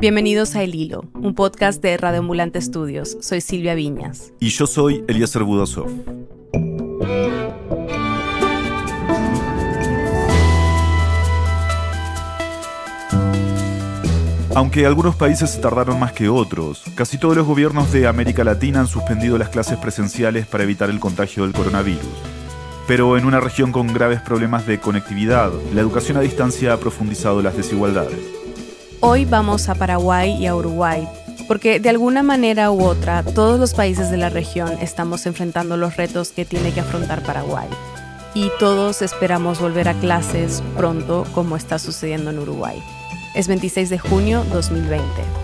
Bienvenidos a El Hilo, un podcast de Radio Ambulante Estudios. Soy Silvia Viñas. Y yo soy Eliezer Budasov. Aunque algunos países se tardaron más que otros, casi todos los gobiernos de América Latina han suspendido las clases presenciales para evitar el contagio del coronavirus. Pero en una región con graves problemas de conectividad, la educación a distancia ha profundizado las desigualdades. Hoy vamos a Paraguay y a Uruguay, porque de alguna manera u otra todos los países de la región estamos enfrentando los retos que tiene que afrontar Paraguay. Y todos esperamos volver a clases pronto como está sucediendo en Uruguay. Es 26 de junio 2020.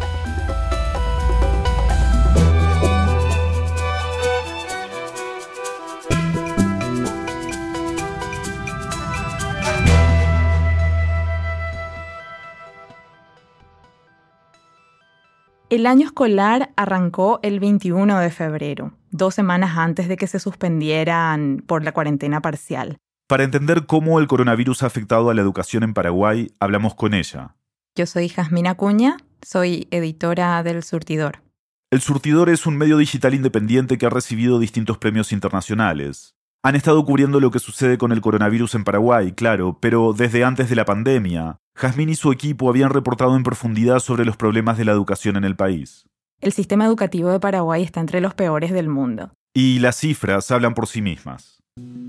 El año escolar arrancó el 21 de febrero, dos semanas antes de que se suspendieran por la cuarentena parcial. Para entender cómo el coronavirus ha afectado a la educación en Paraguay, hablamos con ella, yo soy Jasmina Cuña, soy editora del Surtidor. El Surtidor es un medio digital independiente que ha recibido distintos premios internacionales. Han estado cubriendo lo que sucede con el coronavirus en Paraguay, claro, pero desde antes de la pandemia. Jasmine y su equipo habían reportado en profundidad sobre los problemas de la educación en el país. El sistema educativo de Paraguay está entre los peores del mundo. Y las cifras hablan por sí mismas.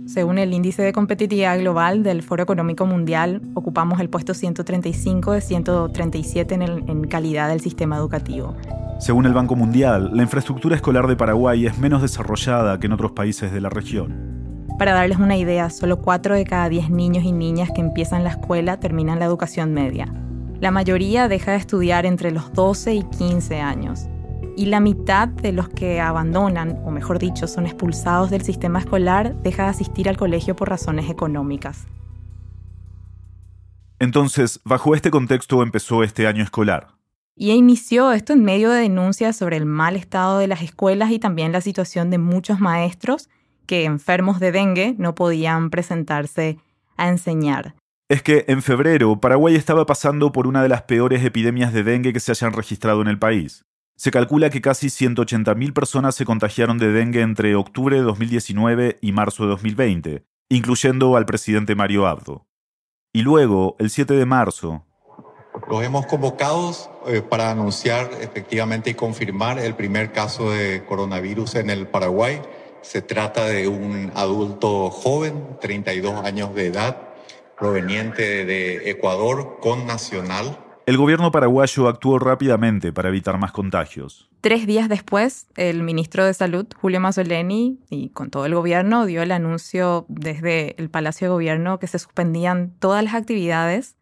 Según el índice de competitividad global del Foro Económico Mundial, ocupamos el puesto 135 de 137 en, en, calidad del sistema educativo. Según el Banco Mundial, la infraestructura escolar de Paraguay es menos desarrollada que en otros países de la región. Para darles una idea, solo 4 de cada 10 niños y niñas que empiezan la escuela terminan la educación media. La mayoría deja de estudiar entre los 12 y 15 años y la mitad de los que abandonan, o mejor dicho, son expulsados del sistema escolar, deja de asistir al colegio por razones económicas. Entonces, bajo este contexto empezó este año escolar. Y inició esto en medio de denuncias sobre el mal estado de las escuelas y también la situación de muchos maestros que, enfermos de dengue, no podían presentarse a enseñar. Es que en febrero Paraguay estaba pasando por una de las peores epidemias de dengue que se hayan registrado en el país. Se calcula que casi 180.000 personas se contagiaron de dengue entre octubre de 2019 y marzo de 2020, incluyendo al presidente Mario Abdo. Y luego, el 7 de marzo, los hemos convocado eh, para anunciar efectivamente y confirmar el primer caso de coronavirus en el Paraguay. Se trata de un adulto joven, 32 años de edad, proveniente de Ecuador, con nacional el gobierno paraguayo actuó rápidamente para evitar más contagios. Tres días después, el ministro de Salud, Julio Mazzoleni, y con todo el gobierno, dio el anuncio desde el Palacio de Gobierno que se suspendían todas las actividades,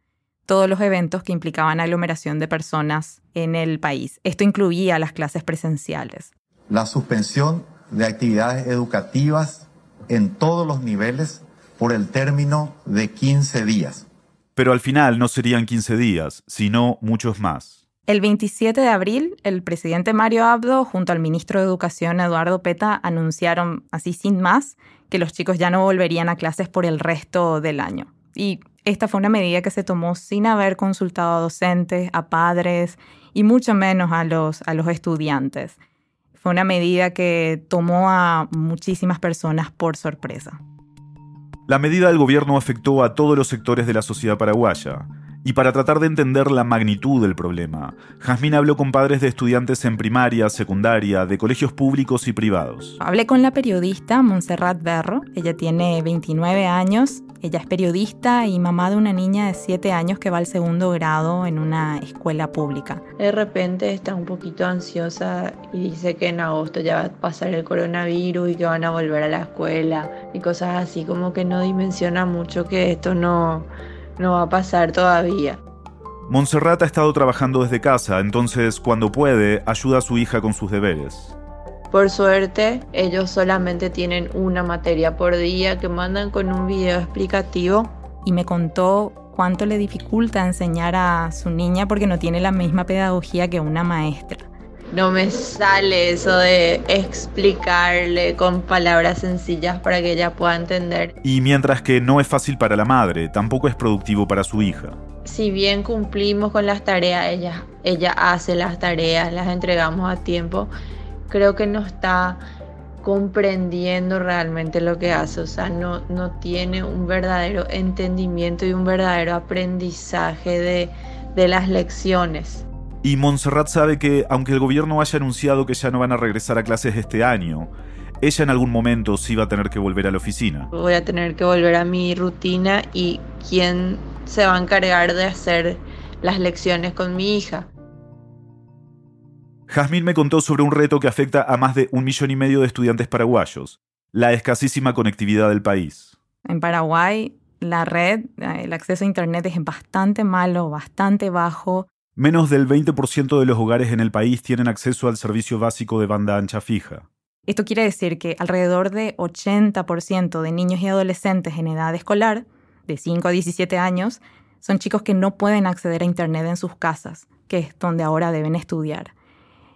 todos los eventos que implicaban aglomeración de personas en el país. Esto incluía las clases presenciales. La suspensión de actividades educativas en todos los niveles por el término de 15 días. Pero al final no serían 15 días, sino muchos más. El 27 de abril, el presidente Mario Abdo junto al ministro de Educación Eduardo Peta anunciaron, así sin más, que los chicos ya no volverían a clases por el resto del año. Y esta fue una medida que se tomó sin haber consultado a docentes, a padres y mucho menos a los, a los estudiantes. Fue una medida que tomó a muchísimas personas por sorpresa. La medida del gobierno afectó a todos los sectores de la sociedad paraguaya. Y para tratar de entender la magnitud del problema, Jazmín habló con padres de estudiantes en primaria, secundaria, de colegios públicos y privados. Hablé con la periodista Montserrat Berro, ella tiene 29 años ella es periodista y mamá de una niña de 7 años que va al segundo grado en una escuela pública. De repente está un poquito ansiosa y dice que en agosto ya va a pasar el coronavirus y que van a volver a la escuela y cosas así, como que no dimensiona mucho que esto no, no va a pasar todavía. Montserrat ha estado trabajando desde casa, entonces cuando puede ayuda a su hija con sus deberes. Por suerte, ellos solamente tienen una materia por día que mandan con un video explicativo. Y me contó cuánto le dificulta enseñar a su niña porque no tiene la misma pedagogía que una maestra. No me sale eso de explicarle con palabras sencillas para que ella pueda entender. Y mientras que no es fácil para la madre, tampoco es productivo para su hija. si bien cumplimos con las tareas, ella, ella hace las tareas, las entregamos a tiempo, creo que no está comprendiendo realmente lo que hace, o sea, no, no tiene un verdadero entendimiento y un verdadero aprendizaje de, de las lecciones. Y Montserrat sabe que, aunque el gobierno haya anunciado que ya no van a regresar a clases este año, ella en algún momento sí va a tener que volver a la oficina. Voy a tener que volver a mi rutina y quién se va a encargar de hacer las lecciones con mi hija. Jazmín me contó sobre un reto que afecta a más de un millón y medio de estudiantes paraguayos, la escasísima conectividad del país. En Paraguay, la red, el acceso a Internet es bastante malo, bastante bajo. Menos del 20% de los hogares en el país tienen acceso al servicio básico de banda ancha fija. Esto quiere decir que alrededor de 80% de niños y adolescentes en edad escolar, de 5 a 17 años, son chicos que no pueden acceder a Internet en sus casas, que es donde ahora deben estudiar.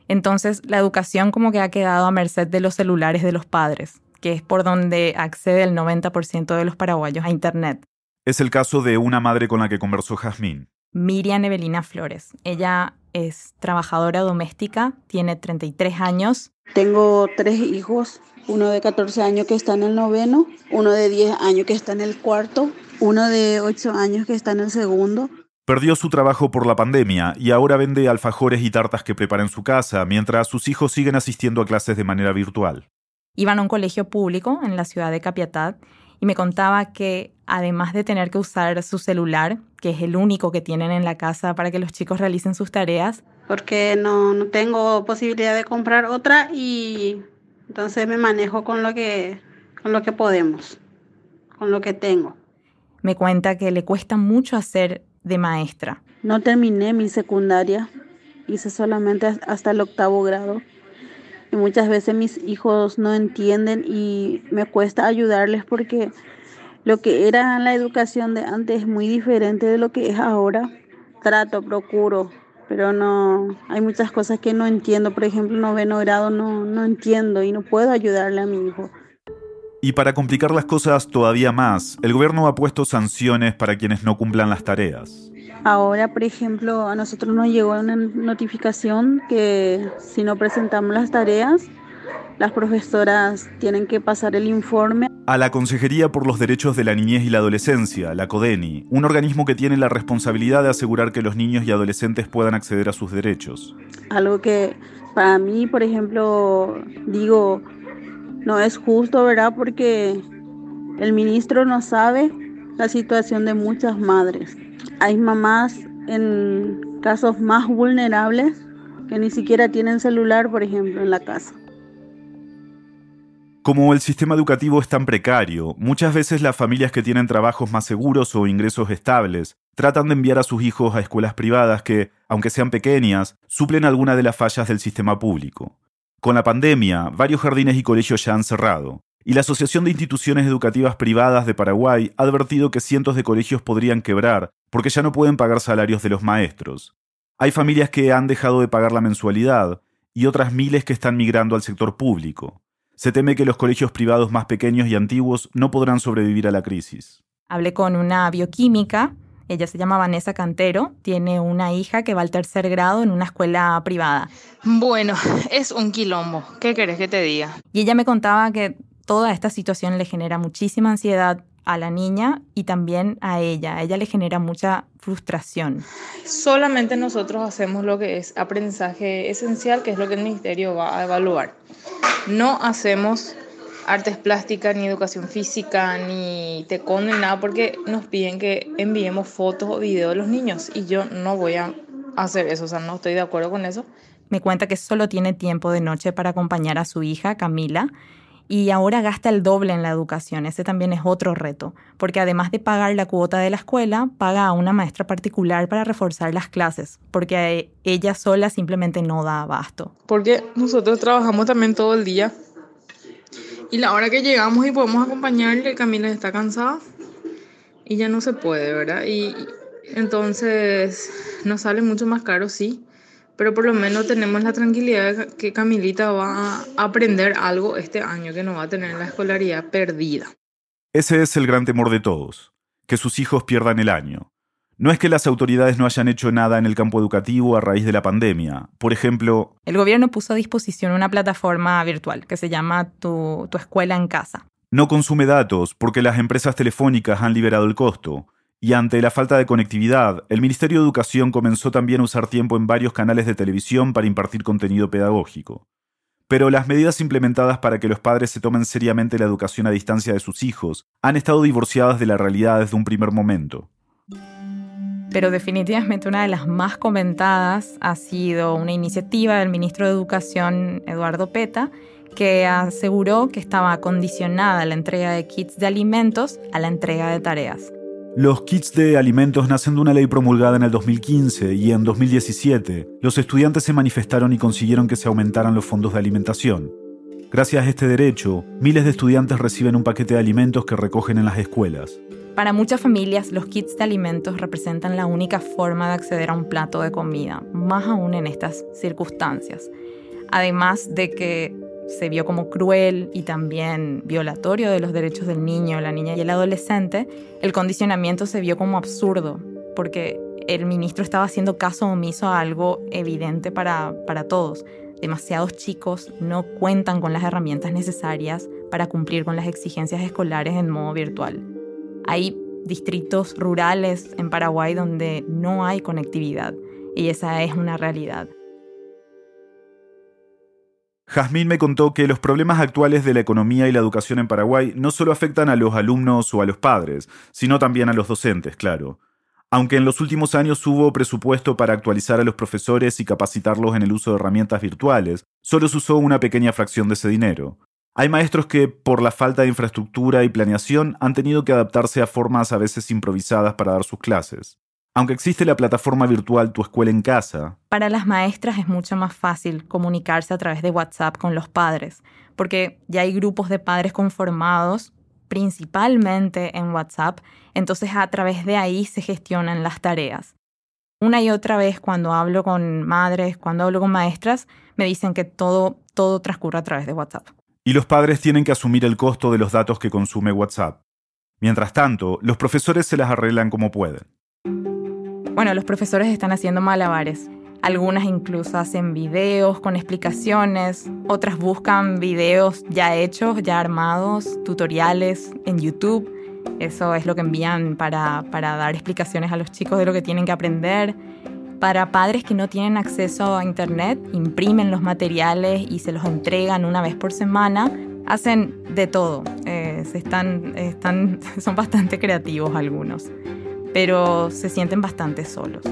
Entonces, la educación como que ha quedado a merced de los celulares de los padres, que es por donde accede el 90% de los paraguayos a Internet. Es el caso de una madre con la que conversó Jazmín. Miriam Evelina Flores. Ella es trabajadora doméstica, tiene 33 años. Tengo tres hijos, uno de 14 años que está en el noveno, uno de 10 años que está en el cuarto, uno de 8 años que está en el segundo. Perdió su trabajo por la pandemia y ahora vende alfajores y tartas que prepara en su casa, mientras sus hijos siguen asistiendo a clases de manera virtual. Iban a un colegio público en la ciudad de Capiatá y me contaba que además de tener que usar su celular, que es el único que tienen en la casa para que los chicos realicen sus tareas, porque no, no tengo posibilidad de comprar otra y entonces me manejo con lo que con lo que podemos, con lo que tengo. Me cuenta que le cuesta mucho hacer de maestra. No terminé mi secundaria, hice solamente hasta el octavo grado. Y muchas veces mis hijos no entienden y me cuesta ayudarles porque lo que era la educación de antes es muy diferente de lo que es ahora. Trato, procuro, pero no, hay muchas cosas que no entiendo. Por ejemplo, noveno grado no, no entiendo y no puedo ayudarle a mi hijo. Y para complicar las cosas todavía más, el gobierno ha puesto sanciones para quienes no cumplan las tareas. Ahora, por ejemplo, a nosotros nos llegó una notificación que si no presentamos las tareas, las profesoras tienen que pasar el informe. A la Consejería por los Derechos de la Niñez y la Adolescencia, la CODENI, un organismo que tiene la responsabilidad de asegurar que los niños y adolescentes puedan acceder a sus derechos. Algo que para mí, por ejemplo, digo, no es justo, ¿verdad? Porque el ministro no sabe la situación de muchas madres. Hay mamás en casos más vulnerables que ni siquiera tienen celular, por ejemplo, en la casa. Como el sistema educativo es tan precario, muchas veces las familias que tienen trabajos más seguros o ingresos estables tratan de enviar a sus hijos a escuelas privadas que, aunque sean pequeñas, suplen alguna de las fallas del sistema público. Con la pandemia, varios jardines y colegios ya han cerrado, y la Asociación de Instituciones Educativas Privadas de Paraguay ha advertido que cientos de colegios podrían quebrar porque ya no pueden pagar salarios de los maestros. Hay familias que han dejado de pagar la mensualidad y otras miles que están migrando al sector público. Se teme que los colegios privados más pequeños y antiguos no podrán sobrevivir a la crisis. Hablé con una bioquímica ella se llama Vanessa Cantero, tiene una hija que va al tercer grado en una escuela privada. Bueno, es un quilombo. ¿Qué querés que te diga? Y ella me contaba que toda esta situación le genera muchísima ansiedad a la niña y también a ella. A ella le genera mucha frustración. Solamente nosotros hacemos lo que es aprendizaje esencial, que es lo que el ministerio va a evaluar. No hacemos artes plásticas, ni educación física, ni tecón, ni nada, porque nos piden que enviemos fotos o videos de los niños y yo no voy a hacer eso, o sea, no estoy de acuerdo con eso. Me cuenta que solo tiene tiempo de noche para acompañar a su hija, Camila, y ahora gasta el doble en la educación. Ese también es otro reto, porque además de pagar la cuota de la escuela, paga a una maestra particular para reforzar las clases, porque ella sola simplemente no da abasto. Porque nosotros trabajamos también todo el día y la hora que llegamos y podemos acompañarle, Camila está cansada y ya no se puede, ¿verdad? Y entonces nos sale mucho más caro, sí, pero por lo menos tenemos la tranquilidad de que Camilita va a aprender algo este año, que no va a tener la escolaridad perdida. Ese es el gran temor de todos, que sus hijos pierdan el año. No es que las autoridades no hayan hecho nada en el campo educativo a raíz de la pandemia. Por ejemplo... El gobierno puso a disposición una plataforma virtual que se llama tu, tu Escuela en Casa. No consume datos porque las empresas telefónicas han liberado el costo. Y ante la falta de conectividad, el Ministerio de Educación comenzó también a usar tiempo en varios canales de televisión para impartir contenido pedagógico. Pero las medidas implementadas para que los padres se tomen seriamente la educación a distancia de sus hijos han estado divorciadas de la realidad desde un primer momento. Pero definitivamente una de las más comentadas ha sido una iniciativa del ministro de Educación, Eduardo Peta, que aseguró que estaba condicionada la entrega de kits de alimentos a la entrega de tareas. Los kits de alimentos nacen de una ley promulgada en el 2015 y en 2017 los estudiantes se manifestaron y consiguieron que se aumentaran los fondos de alimentación. Gracias a este derecho, miles de estudiantes reciben un paquete de alimentos que recogen en las escuelas. Para muchas familias, los kits de alimentos representan la única forma de acceder a un plato de comida, más aún en estas circunstancias. Además de que se vio como cruel y también violatorio de los derechos del niño, la niña y el adolescente, el condicionamiento se vio como absurdo, porque el ministro estaba haciendo caso omiso a algo evidente para, para todos. Demasiados chicos no cuentan con las herramientas necesarias para cumplir con las exigencias escolares en modo virtual. Hay distritos rurales en Paraguay donde no hay conectividad y esa es una realidad. Jazmín me contó que los problemas actuales de la economía y la educación en Paraguay no solo afectan a los alumnos o a los padres, sino también a los docentes, claro. Aunque en los últimos años hubo presupuesto para actualizar a los profesores y capacitarlos en el uso de herramientas virtuales, solo se usó una pequeña fracción de ese dinero. Hay maestros que, por la falta de infraestructura y planeación, han tenido que adaptarse a formas a veces improvisadas para dar sus clases. Aunque existe la plataforma virtual Tu Escuela en Casa. Para las maestras es mucho más fácil comunicarse a través de WhatsApp con los padres, porque ya hay grupos de padres conformados, principalmente en WhatsApp, entonces a través de ahí se gestionan las tareas. Una y otra vez cuando hablo con madres, cuando hablo con maestras, me dicen que todo, todo transcurre a través de WhatsApp. Y los padres tienen que asumir el costo de los datos que consume WhatsApp. Mientras tanto, los profesores se las arreglan como pueden. Bueno, los profesores están haciendo malabares. Algunas incluso hacen videos con explicaciones, otras buscan videos ya hechos, ya armados, tutoriales en YouTube. Eso es lo que envían para, para dar explicaciones a los chicos de lo que tienen que aprender. Para padres que no tienen acceso a Internet, imprimen los materiales y se los entregan una vez por semana. Hacen de todo. Eh, están, están, son bastante creativos algunos pero se sienten bastante solos.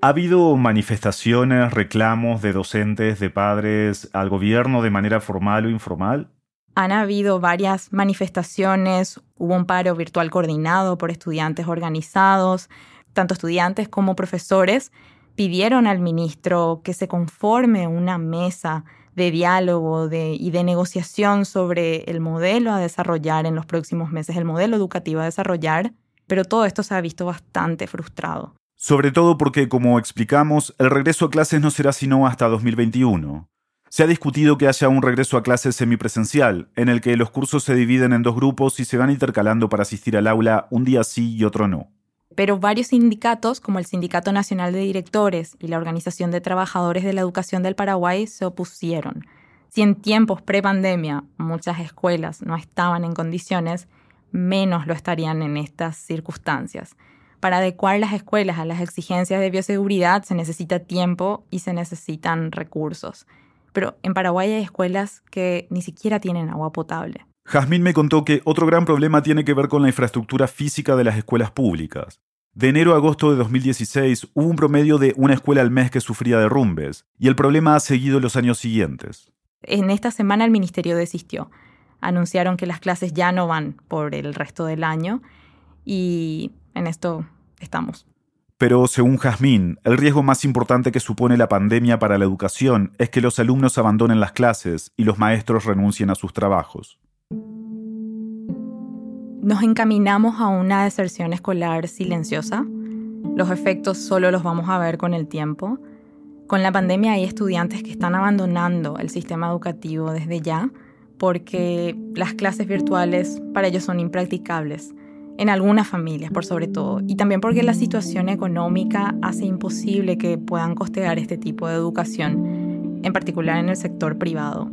¿Ha habido manifestaciones, reclamos de docentes, de padres al gobierno de manera formal o informal? Han habido varias manifestaciones, hubo un paro virtual coordinado por estudiantes organizados, tanto estudiantes como profesores pidieron al ministro que se conforme una mesa de diálogo y de negociación sobre el modelo a desarrollar en los próximos meses, el modelo educativo a desarrollar, pero todo esto se ha visto bastante frustrado. Sobre todo porque, como explicamos, el regreso a clases no será sino hasta 2021. Se ha discutido que haya un regreso a clases semipresencial, en el que los cursos se dividen en dos grupos y se van intercalando para asistir al aula un día sí y otro no pero varios sindicatos, como el Sindicato Nacional de Directores y la Organización de Trabajadores de la Educación del Paraguay, se opusieron. Si en tiempos pre-pandemia muchas escuelas no estaban en condiciones, menos lo estarían en estas circunstancias. Para adecuar las escuelas a las exigencias de bioseguridad se necesita tiempo y se necesitan recursos. Pero en Paraguay hay escuelas que ni siquiera tienen agua potable. Jazmín me contó que otro gran problema tiene que ver con la infraestructura física de las escuelas públicas. De enero a agosto de 2016 hubo un promedio de una escuela al mes que sufría derrumbes, y el problema ha seguido los años siguientes. En esta semana el ministerio desistió. Anunciaron que las clases ya no van por el resto del año, y en esto estamos. Pero según Jazmín, el riesgo más importante que supone la pandemia para la educación es que los alumnos abandonen las clases y los maestros renuncien a sus trabajos nos encaminamos a una deserción escolar silenciosa. Los efectos solo los vamos a ver con el tiempo. Con la pandemia hay estudiantes que están abandonando el sistema educativo desde ya porque las clases virtuales para ellos son impracticables. en algunas familias por sobre todo, y también porque la situación económica hace imposible que puedan costear este tipo de educación, en particular en el sector privado.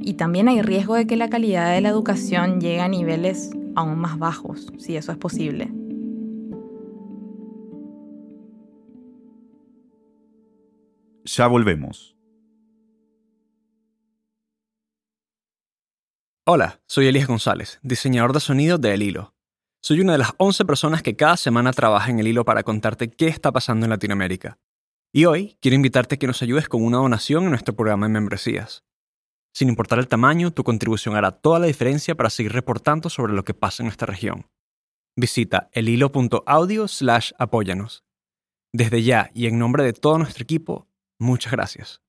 Y también hay riesgo de que la calidad de la educación llegue a niveles aún más bajos, si eso es posible. Ya volvemos. Hola, soy Elías González, diseñador de sonido de El Hilo. Soy una de las 11 personas que cada semana trabaja en El Hilo para contarte qué está pasando en Latinoamérica. Y hoy quiero invitarte a que nos ayudes con una donación en nuestro programa de membresías. Sin importar el tamaño, tu contribución hará toda la diferencia para seguir reportando sobre lo que pasa en nuestra región. Visita elhilo.audio slash apóyanos. Desde ya y en nombre de todo nuestro equipo, muchas gracias.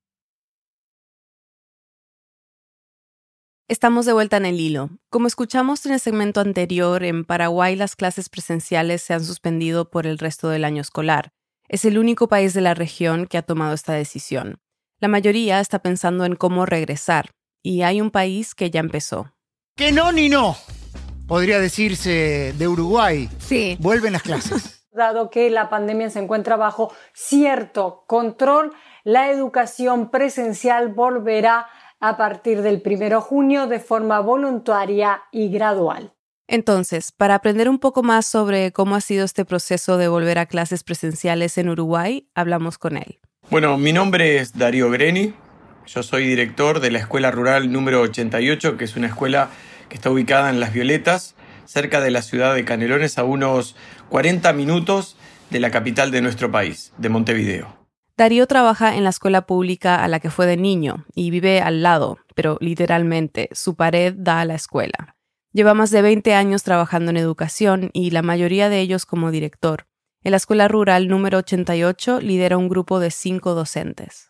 Estamos de vuelta en el hilo. Como escuchamos en el segmento anterior, en Paraguay las clases presenciales se han suspendido por el resto del año escolar. Es el único país de la región que ha tomado esta decisión. La mayoría está pensando en cómo regresar, y hay un país que ya empezó. Que no ni no, podría decirse de Uruguay. Sí. Vuelven las clases. Dado que la pandemia se encuentra bajo cierto control, la educación presencial volverá a partir del 1 de junio de forma voluntaria y gradual. Entonces, para aprender un poco más sobre cómo ha sido este proceso de volver a clases presenciales en Uruguay, hablamos con él. Bueno, mi nombre es Darío Greni, yo soy director de la Escuela Rural número 88, que es una escuela que está ubicada en Las Violetas, cerca de la ciudad de Canelones, a unos 40 minutos de la capital de nuestro país, de Montevideo. Darío trabaja en la escuela pública a la que fue de niño y vive al lado, pero literalmente su pared da a la escuela. Lleva más de 20 años trabajando en educación y la mayoría de ellos como director. En la escuela rural número 88 lidera un grupo de cinco docentes.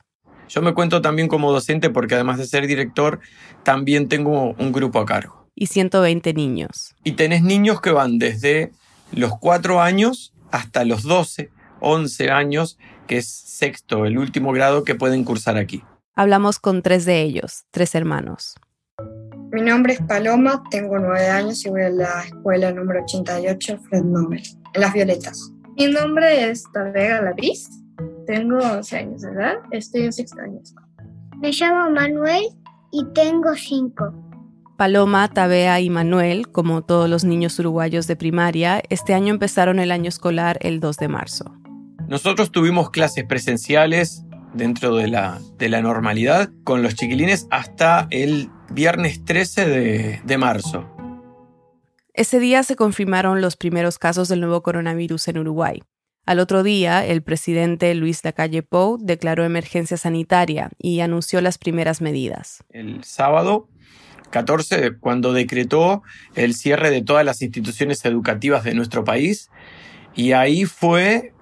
Yo me cuento también como docente porque además de ser director, también tengo un grupo a cargo. Y 120 niños. Y tenés niños que van desde los 4 años hasta los 12, 11 años, que es sexto, el último grado que pueden cursar aquí. Hablamos con tres de ellos, tres hermanos. Mi nombre es Paloma, tengo 9 años y voy a la escuela número 88, Fred Nobel, en Las Violetas. Mi nombre es Tabega Labriz, tengo 11 años de edad, estoy en sexto año. Me llamo Manuel y tengo 5. Paloma, Tabea y Manuel, como todos los niños uruguayos de primaria, este año empezaron el año escolar el 2 de marzo. Nosotros tuvimos clases presenciales dentro de la, de la normalidad con los chiquilines hasta el viernes 13 de, de marzo. Ese día se confirmaron los primeros casos del nuevo coronavirus en Uruguay. Al otro día, el presidente Luis Lacalle Pou declaró emergencia sanitaria y anunció las primeras medidas. El sábado 14, cuando decretó el cierre de todas las instituciones educativas de nuestro país, y ahí fue,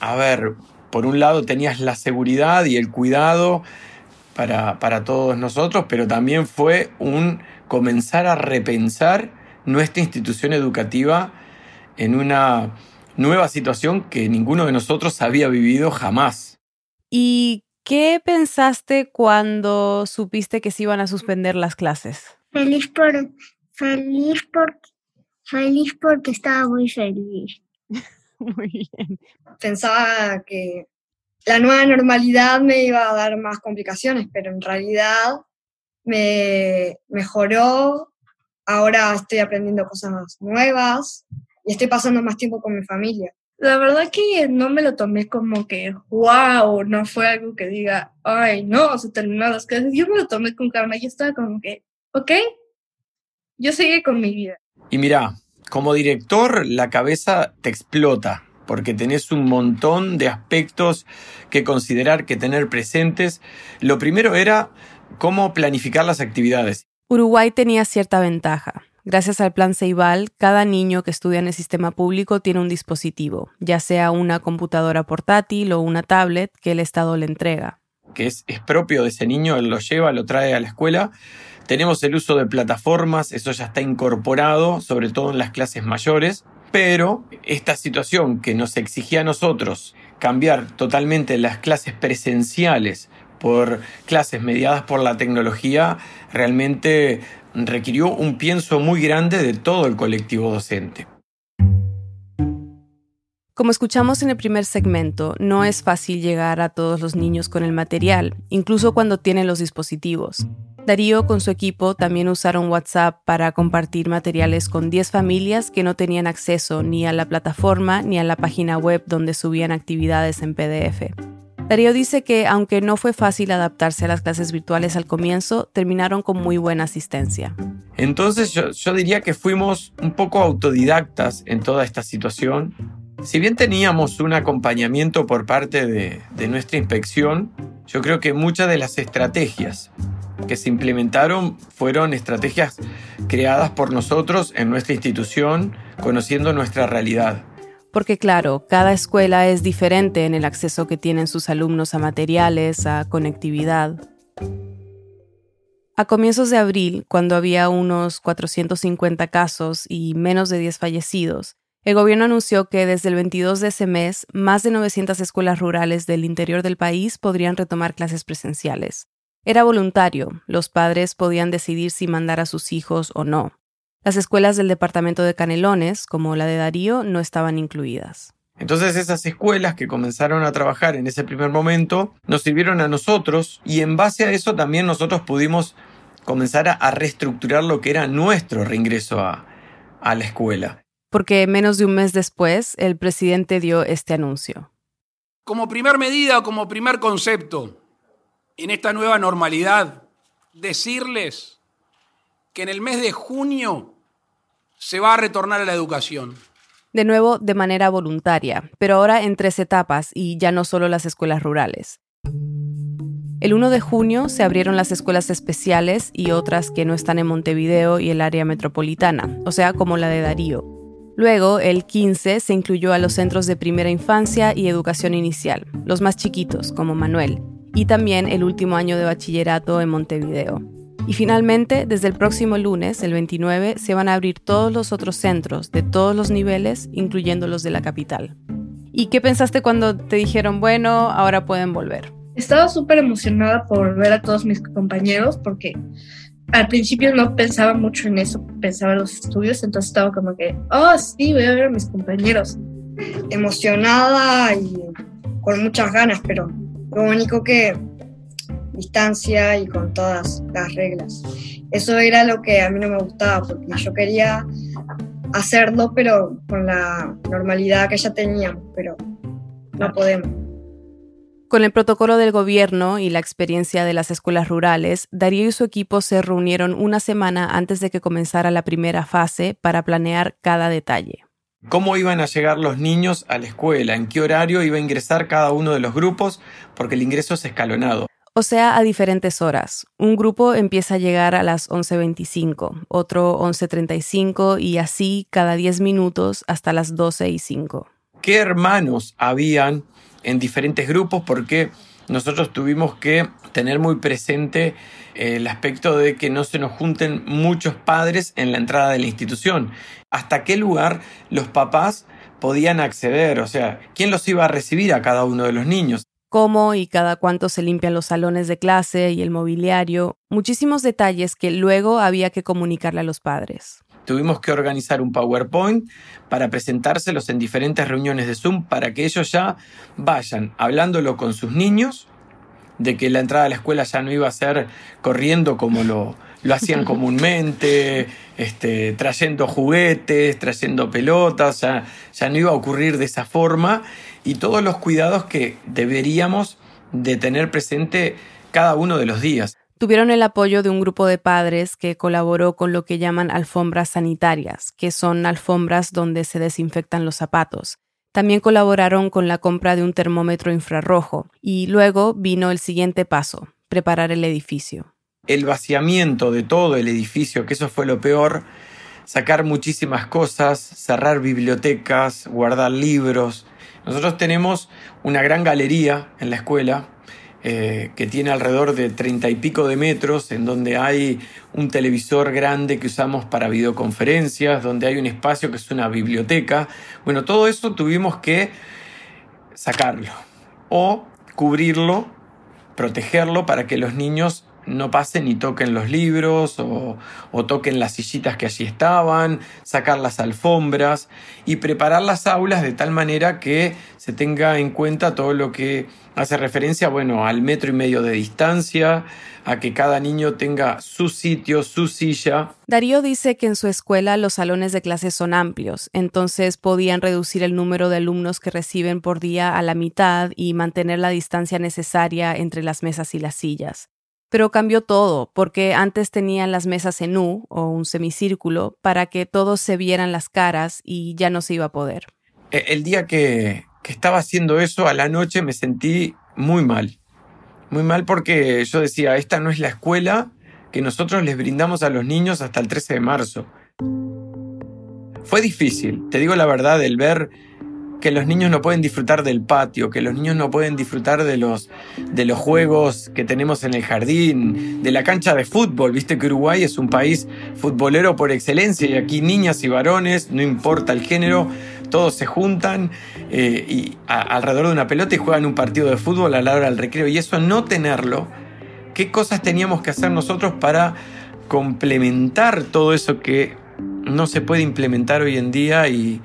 a ver, por un lado tenías la seguridad y el cuidado para, para todos nosotros, pero también fue un comenzar a repensar nuestra institución educativa en una nueva situación que ninguno de nosotros había vivido jamás. ¿Y qué pensaste cuando supiste que se iban a suspender las clases? Feliz por feliz por feliz porque estaba muy feliz. muy bien. Pensaba que la nueva normalidad me iba a dar más complicaciones, pero en realidad me mejoró. Ahora estoy aprendiendo cosas nuevas y estoy pasando más tiempo con mi familia. La verdad que no me lo tomé como que, wow, no fue algo que diga, ay, no, se terminaron las clases. Yo me lo tomé con calma y estaba como que, ok, yo seguí con mi vida. Y mira, como director la cabeza te explota porque tenés un montón de aspectos que considerar, que tener presentes. Lo primero era cómo planificar las actividades. Uruguay tenía cierta ventaja. Gracias al plan Ceibal, cada niño que estudia en el sistema público tiene un dispositivo, ya sea una computadora portátil o una tablet que el Estado le entrega. Que es, es propio de ese niño, él lo lleva, lo trae a la escuela. Tenemos el uso de plataformas, eso ya está incorporado, sobre todo en las clases mayores. Pero esta situación que nos exigía a nosotros cambiar totalmente las clases presenciales por clases mediadas por la tecnología, realmente requirió un pienso muy grande de todo el colectivo docente. Como escuchamos en el primer segmento, no es fácil llegar a todos los niños con el material, incluso cuando tienen los dispositivos. Darío con su equipo también usaron WhatsApp para compartir materiales con 10 familias que no tenían acceso ni a la plataforma ni a la página web donde subían actividades en PDF. Darío dice que aunque no fue fácil adaptarse a las clases virtuales al comienzo, terminaron con muy buena asistencia. Entonces yo, diría que fuimos un poco autodidactas en toda esta situación si bien teníamos un acompañamiento por parte de, nuestra inspección, yo creo que muchas de las estrategias que se implementaron fueron estrategias creadas por nosotros en nuestra institución, conociendo nuestra realidad. Porque claro, cada escuela es diferente en el acceso que tienen sus alumnos a materiales, a conectividad. A comienzos de abril, cuando había unos 450 casos y menos de 10 fallecidos, el gobierno anunció que desde el 22 de ese mes, más de 900 escuelas rurales del interior del país podrían retomar clases presenciales. Era voluntario, los padres podían decidir si mandar a sus hijos o no. Las escuelas del departamento de Canelones, como la de Darío, no estaban incluidas. Entonces esas escuelas que comenzaron a trabajar en ese primer momento nos sirvieron a nosotros y en base a eso también nosotros pudimos comenzar a, reestructurar lo que era nuestro reingreso a, a la escuela porque menos de un mes después el presidente dio este anuncio. Como primer medida o como primer concepto en esta nueva normalidad, decirles que en el mes de junio se va a retornar a la educación. De nuevo, de manera voluntaria, pero ahora en tres etapas y ya no solo las escuelas rurales. El 1 de junio se abrieron las escuelas especiales y otras que no están en Montevideo y el área metropolitana, o sea, como la de Darío. Luego, el 15 se incluyó a los centros de primera infancia y educación inicial, los más chiquitos, como Manuel, y también el último año de bachillerato en Montevideo. Y finalmente, desde el próximo lunes, el 29, se van a abrir todos los otros centros de todos los niveles, incluyendo los de la capital. ¿Y qué pensaste cuando te dijeron, bueno, ahora pueden volver? Estaba súper emocionada por ver a todos mis compañeros porque al principio no pensaba mucho en eso, pensaba en los estudios, entonces estaba como que, oh, sí, voy a ver a mis compañeros. Emocionada y con muchas ganas, pero lo único que distancia y con todas las reglas. Eso era lo que a mí no me gustaba, porque yo quería hacerlo, pero con la normalidad que ya teníamos, pero no podemos. Con el protocolo del gobierno y la experiencia de las escuelas rurales, Darío y su equipo se reunieron una semana antes de que comenzara la primera fase para planear cada detalle. ¿Cómo iban a llegar los niños a la escuela? ¿En qué horario iba a ingresar cada uno de los grupos? Porque el ingreso es escalonado. O sea, a diferentes horas. Un grupo empieza a llegar a las 11.25, otro 11.35 y así cada 10 minutos hasta las 12 y 5. ¿Qué hermanos habían en diferentes grupos porque nosotros tuvimos que tener muy presente el aspecto de que no se nos junten muchos padres en la entrada de la institución. ¿Hasta qué lugar los papás podían acceder? O sea, ¿quién los iba a recibir a cada uno de los niños? Cómo y cada cuánto se limpian los salones de clase y el mobiliario, muchísimos detalles que luego había que comunicarle a los padres. Tuvimos que organizar un PowerPoint para presentárselos en diferentes reuniones de Zoom para que ellos ya vayan hablándolo con sus niños, de que la entrada a la escuela ya no iba a ser corriendo como lo, lo hacían comúnmente, este, trayendo juguetes, trayendo pelotas, ya, ya no iba a ocurrir de esa forma y todos los cuidados que deberíamos de tener presente cada uno de los días tuvieron el apoyo de un grupo de padres que colaboró con lo que llaman alfombras sanitarias, que son alfombras donde se desinfectan los zapatos. También colaboraron con la compra de un termómetro infrarrojo y luego vino el siguiente paso, preparar el edificio. El vaciamiento de todo el edificio, que eso fue lo peor, sacar muchísimas cosas, cerrar bibliotecas, guardar libros. Nosotros tenemos una gran galería en la escuela eh, que tiene alrededor de treinta y pico de metros, en donde hay un televisor grande que usamos para videoconferencias, donde hay un espacio que es una biblioteca. Bueno, todo eso tuvimos que sacarlo o cubrirlo, protegerlo para que los niños no pasen y toquen los libros o, toquen las sillitas que allí estaban, sacar las alfombras y preparar las aulas de tal manera que se tenga en cuenta todo lo que hace referencia, bueno, al metro y medio de distancia, a que cada niño tenga su sitio, su silla. Darío dice que en su escuela los salones de clases son amplios, entonces podían reducir el número de alumnos que reciben por día a la mitad y mantener la distancia necesaria entre las mesas y las sillas. Pero cambió todo, porque antes tenían las mesas en U o un semicírculo para que todos se vieran las caras y ya no se iba a poder. E, el día que, que estaba haciendo eso, a la noche me sentí muy mal muy mal porque yo decía, esta no es la escuela que nosotros les brindamos a los niños hasta el 13 de marzo. Fue difícil, te digo la verdad, el ver que los niños no pueden disfrutar del patio, que los niños no pueden disfrutar de los, de los juegos que tenemos en el jardín, de la cancha de fútbol. Viste que Uruguay es un país futbolero por excelencia y aquí niñas y varones, no importa el género, todos se juntan eh, y alrededor de una pelota y juegan un partido de fútbol a la hora del recreo. Y eso no tenerlo, ¿qué cosas teníamos que hacer nosotros para complementar todo eso que no se puede implementar hoy en día y,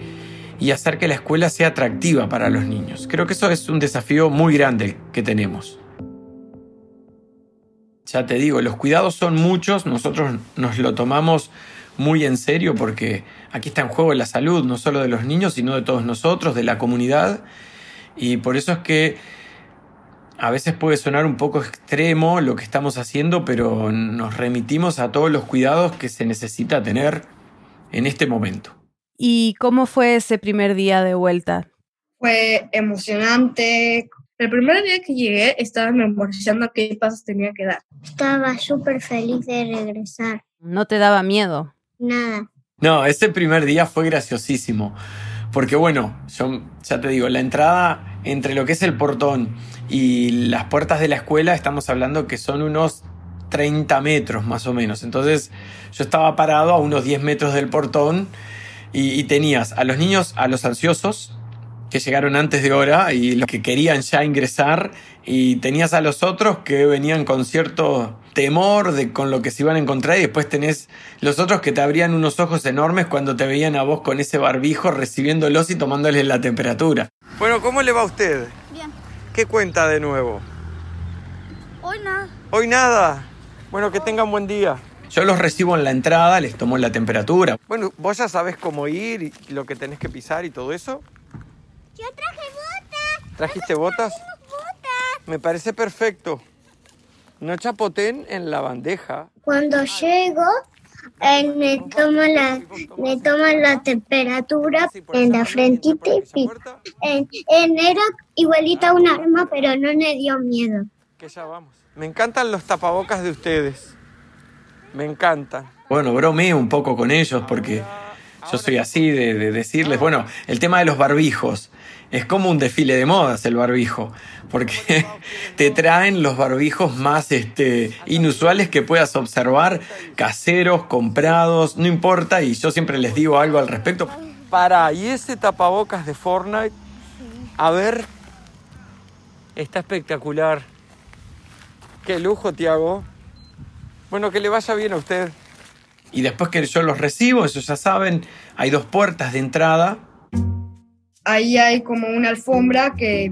y hacer que la escuela sea atractiva para los niños? Creo que eso es un desafío muy grande que tenemos. Ya te digo, los cuidados son muchos, nosotros nos lo tomamos muy en serio porque aquí está en juego la salud, no solo de los niños, sino de todos nosotros, de la comunidad. Y por eso es que a veces puede sonar un poco extremo lo que estamos haciendo, pero nos remitimos a todos los cuidados que se necesita tener en este momento. ¿Y cómo fue ese primer día de vuelta? Fue emocionante. El primer día que llegué estaba memorizando qué pasos tenía que dar. Estaba súper feliz de regresar. ¿No te daba miedo? Nada. No, ese primer día fue graciosísimo. Porque bueno, yo ya te digo, la entrada entre lo que es el portón y las puertas de la escuela, estamos hablando que son unos 30 metros más o menos. Entonces yo estaba parado a unos 10 metros del portón y, y tenías a los niños, a los ansiosos, que llegaron antes de hora y los que querían ya ingresar y tenías a los otros que venían con cierto temor de con lo que se iban a encontrar y después tenés los otros que te abrían unos ojos enormes cuando te veían a vos con ese barbijo recibiéndolos y tomándoles la temperatura. Bueno, ¿cómo le va a usted? Bien. ¿Qué cuenta de nuevo? Hoy nada. Hoy nada. Bueno, que tengan buen día. Yo los recibo en la entrada, les tomo la temperatura. Bueno, vos ya sabés cómo ir y lo que tenés que pisar y todo eso. Yo traje botas. ¿Trajiste botas? botas. Me parece perfecto. No chapoten en la bandeja. Cuando llego, eh, me toman la, me toman la temperatura en la frentita y en, en era igualita un arma, pero no me dio miedo. Que ya vamos. Me encantan los tapabocas de ustedes. Me encantan. Bueno, bromeo un poco con ellos porque yo soy así de, de decirles, bueno, el tema de los barbijos es como un desfile de modas el barbijo, porque te traen los barbijos más este, inusuales que puedas observar, caseros, comprados, no importa, y yo siempre les digo algo al respecto. Para, ¿y ese tapabocas de Fortnite? A ver, está espectacular. Qué lujo, Tiago. Bueno, que le vaya bien a usted. Y después que yo los recibo, eso ya saben, hay dos puertas de entrada ahí hay como una alfombra que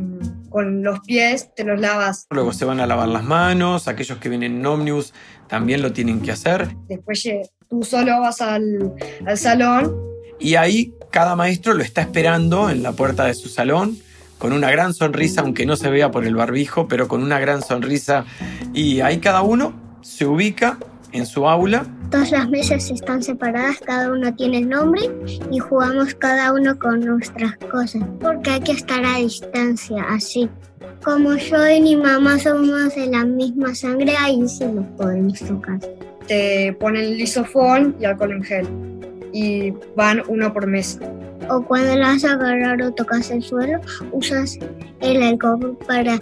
con los pies te los lavas. Luego se van a lavar las manos, aquellos que vienen en ómnibus también lo tienen que hacer. Después tú solo vas al, al salón. Y ahí cada maestro lo está esperando en la puerta de su salón con una gran sonrisa, aunque no se vea por el barbijo, pero con una gran sonrisa. Y ahí cada uno se ubica en su aula. Todas las mesas están separadas, cada uno tiene nombre y jugamos cada uno con nuestras cosas, porque hay que estar a distancia, así. Como yo y mi mamá somos de la misma sangre, ahí sí nos podemos tocar. Te ponen lisofón y alcohol en gel y van uno por mes. O cuando la vas a agarrar o tocas el suelo, usas el alcohol para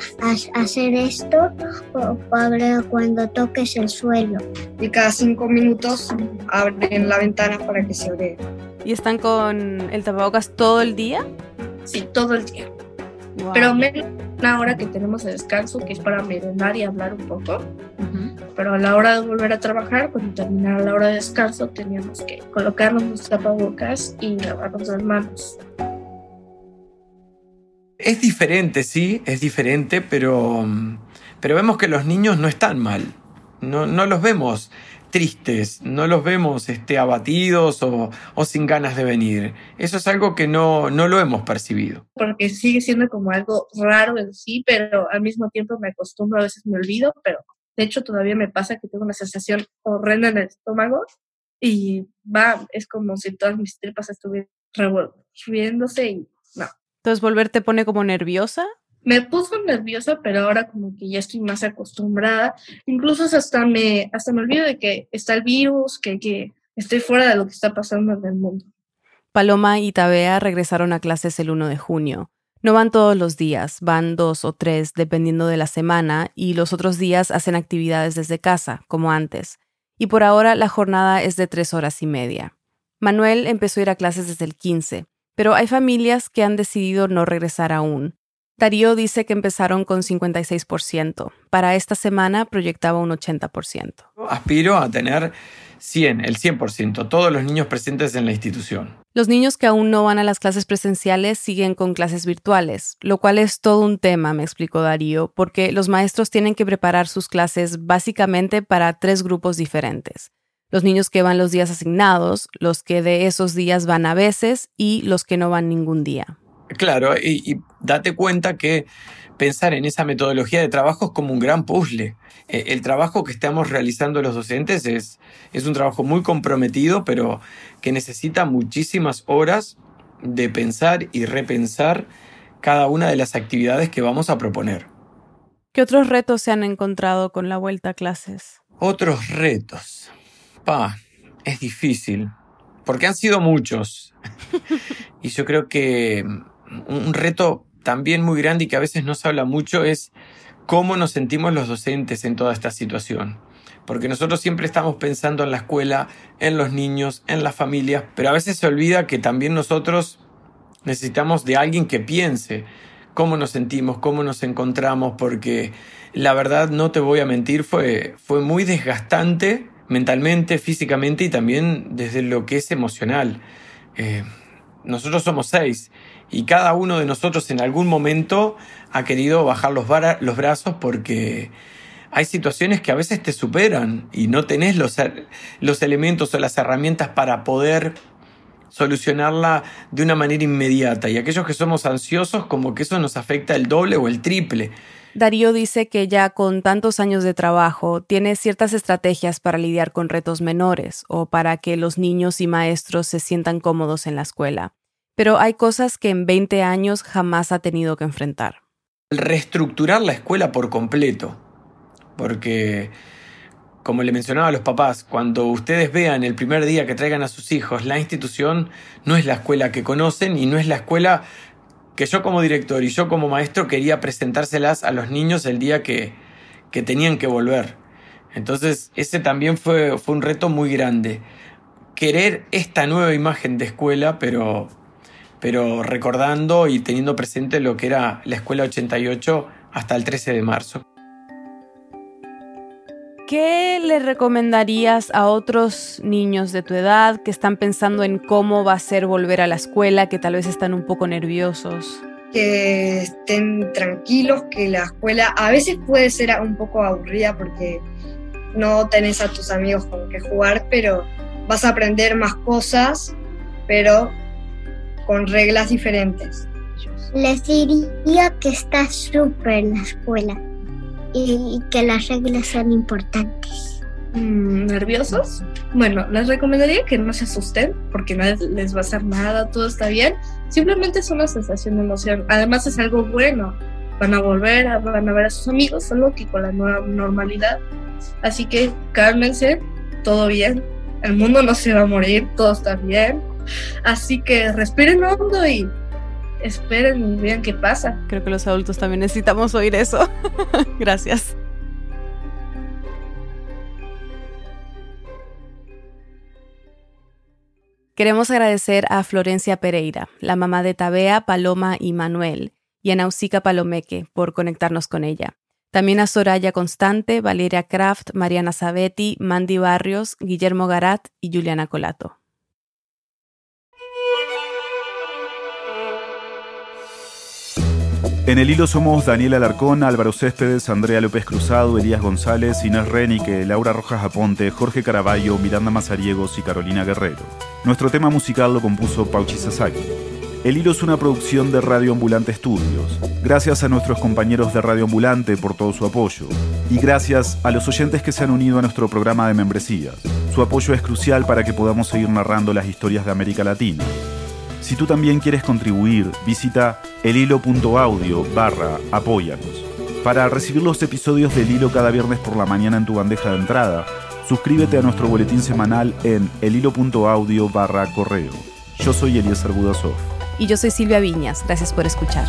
hacer esto o para cuando toques el suelo. Y cada cinco minutos abren la ventana para que se abre. ¿Y están con el tapabocas todo el día? Sí, todo el día. Pero menos una hora que tenemos de descanso, que es para merendar y hablar un poco. Pero a la hora de volver a trabajar, cuando terminara la hora de descanso, teníamos que colocarnos los tapabocas y lavarnos las manos. Es diferente, sí, es diferente, pero, pero vemos que los niños no están mal. No, no los vemos tristes, no los vemos este, abatidos o, o, sin ganas de venir. Eso es algo que no, no lo hemos percibido. Porque sigue siendo como algo raro en sí, pero al mismo tiempo me acostumbro, a veces me olvido, pero de hecho todavía me pasa que tengo una sensación horrenda en el estómago y va, es como si todas mis tripas estuvieran revolviéndose y no. Entonces, ¿volver te pone como nerviosa? Me puso nerviosa, pero ahora como que ya estoy más acostumbrada. Incluso hasta me, hasta me olvido de que está el virus, que, que estoy fuera de lo que está pasando en el mundo. Paloma y Tabea regresaron a clases el 1 de junio. No van todos los días, van dos o tres dependiendo de la semana y los otros días hacen actividades desde casa, como antes. Y por ahora la jornada es de tres horas y media. Manuel empezó a ir a clases desde el 15, pero hay familias que han decidido no regresar aún. Darío dice que empezaron con 56%. Para esta semana proyectaba un 80%. Aspiro a tener 100, el 100%, todos los niños presentes en la institución. Los niños que aún no van a las clases presenciales siguen con clases virtuales, lo cual es todo un tema, me explicó Darío, porque los maestros tienen que preparar sus clases básicamente para tres grupos diferentes. Los niños que van los días asignados, los que de esos días van a veces y los que no van ningún día. Claro, y, y, date cuenta que pensar en esa metodología de trabajo es como un gran puzzle. Eh, el trabajo que estamos realizando los docentes es, es un trabajo muy comprometido, pero que necesita muchísimas horas de pensar y repensar cada una de las actividades que vamos a proponer. ¿Qué otros retos se han encontrado con la vuelta a clases? Otros retos. Pa, es difícil, porque han sido muchos. y yo creo que un reto también muy grande y que a veces no se habla mucho es cómo nos sentimos los docentes en toda esta situación. Porque nosotros siempre estamos pensando en la escuela, en los niños, en las familias, pero a veces se olvida que también nosotros necesitamos de alguien que piense cómo nos sentimos, cómo nos encontramos, porque la verdad, no te voy a mentir, fue, fue muy desgastante mentalmente, físicamente y también desde lo que es emocional. Eh, nosotros somos seis y cada uno de nosotros en algún momento ha querido bajar los, brazos porque hay situaciones que a veces te superan y no tenés los, los elementos o las herramientas para poder solucionarla de una manera inmediata. Y aquellos que somos ansiosos, como que eso nos afecta el doble o el triple. Darío dice que ya con tantos años de trabajo tiene ciertas estrategias para lidiar con retos menores o para que los niños y maestros se sientan cómodos en la escuela. Pero hay cosas que en 20 años jamás ha tenido que enfrentar. Reestructurar la escuela por completo. Porque, como le mencionaba a los papás, cuando ustedes vean el primer día que traigan a sus hijos, la institución no es la escuela que conocen y no es la escuela que yo como director y yo como maestro quería presentárselas a los niños el día que, que tenían que volver. Entonces, ese también fue, fue un reto muy grande. Querer esta nueva imagen de escuela, pero pero recordando y teniendo presente lo que era la Escuela 88 hasta el 13 de marzo. ¿Qué le recomendarías a otros niños de tu edad que están pensando en cómo va a ser volver a la escuela, que tal vez están un poco nerviosos? Que estén tranquilos, que la escuela a veces puede ser un poco aburrida porque no tenés a tus amigos con que jugar, pero vas a aprender más cosas, pero con reglas diferentes. Les diría que está súper la escuela y, que las reglas son importantes. Mm, ¿Nerviosos? Bueno, les recomendaría que no se asusten porque nadie les va a hacer nada, todo está bien. Simplemente es una sensación de emoción. Además es algo bueno. Van a volver, van a ver a sus amigos, solo que con la nueva normalidad. Así que cálmense, todo bien. El mundo no se va a morir, todo está bien Así que respiren hondo y esperen y vean qué pasa. Creo que los adultos también necesitamos oír eso. Gracias. Queremos agradecer a Florencia Pereira, la mamá de Tabea, Paloma y Manuel, y a Nausica Palomeque por conectarnos con ella. También a Soraya Constante, Valeria Kraft, Mariana Sabetti, Mandy Barrios, Guillermo Garat y Juliana Colato. En el hilo somos Daniela Alarcón, Álvaro Céspedes, Andrea López Cruzado, Elías González, Inés Renique, Laura Rojas Aponte, Jorge Caraballo, Miranda Mazariegos y Carolina Guerrero. Nuestro tema musical lo compuso Pauchi Sasaki. El hilo es una producción de Radio Ambulante Estudios. Gracias a nuestros compañeros de Radio Ambulante por todo su apoyo. Y gracias a los oyentes que se han unido a nuestro programa de membresías. Su apoyo es crucial para que podamos seguir narrando las historias de América Latina. Si tú también quieres contribuir, visita elhilo.audio barra apóyanos. Para recibir los episodios del hilo cada viernes por la mañana en tu bandeja de entrada, suscríbete a nuestro boletín semanal en elhilo.audio barra correo. Yo soy Eliezer Budasov. Y yo soy Silvia Viñas. Gracias por escuchar.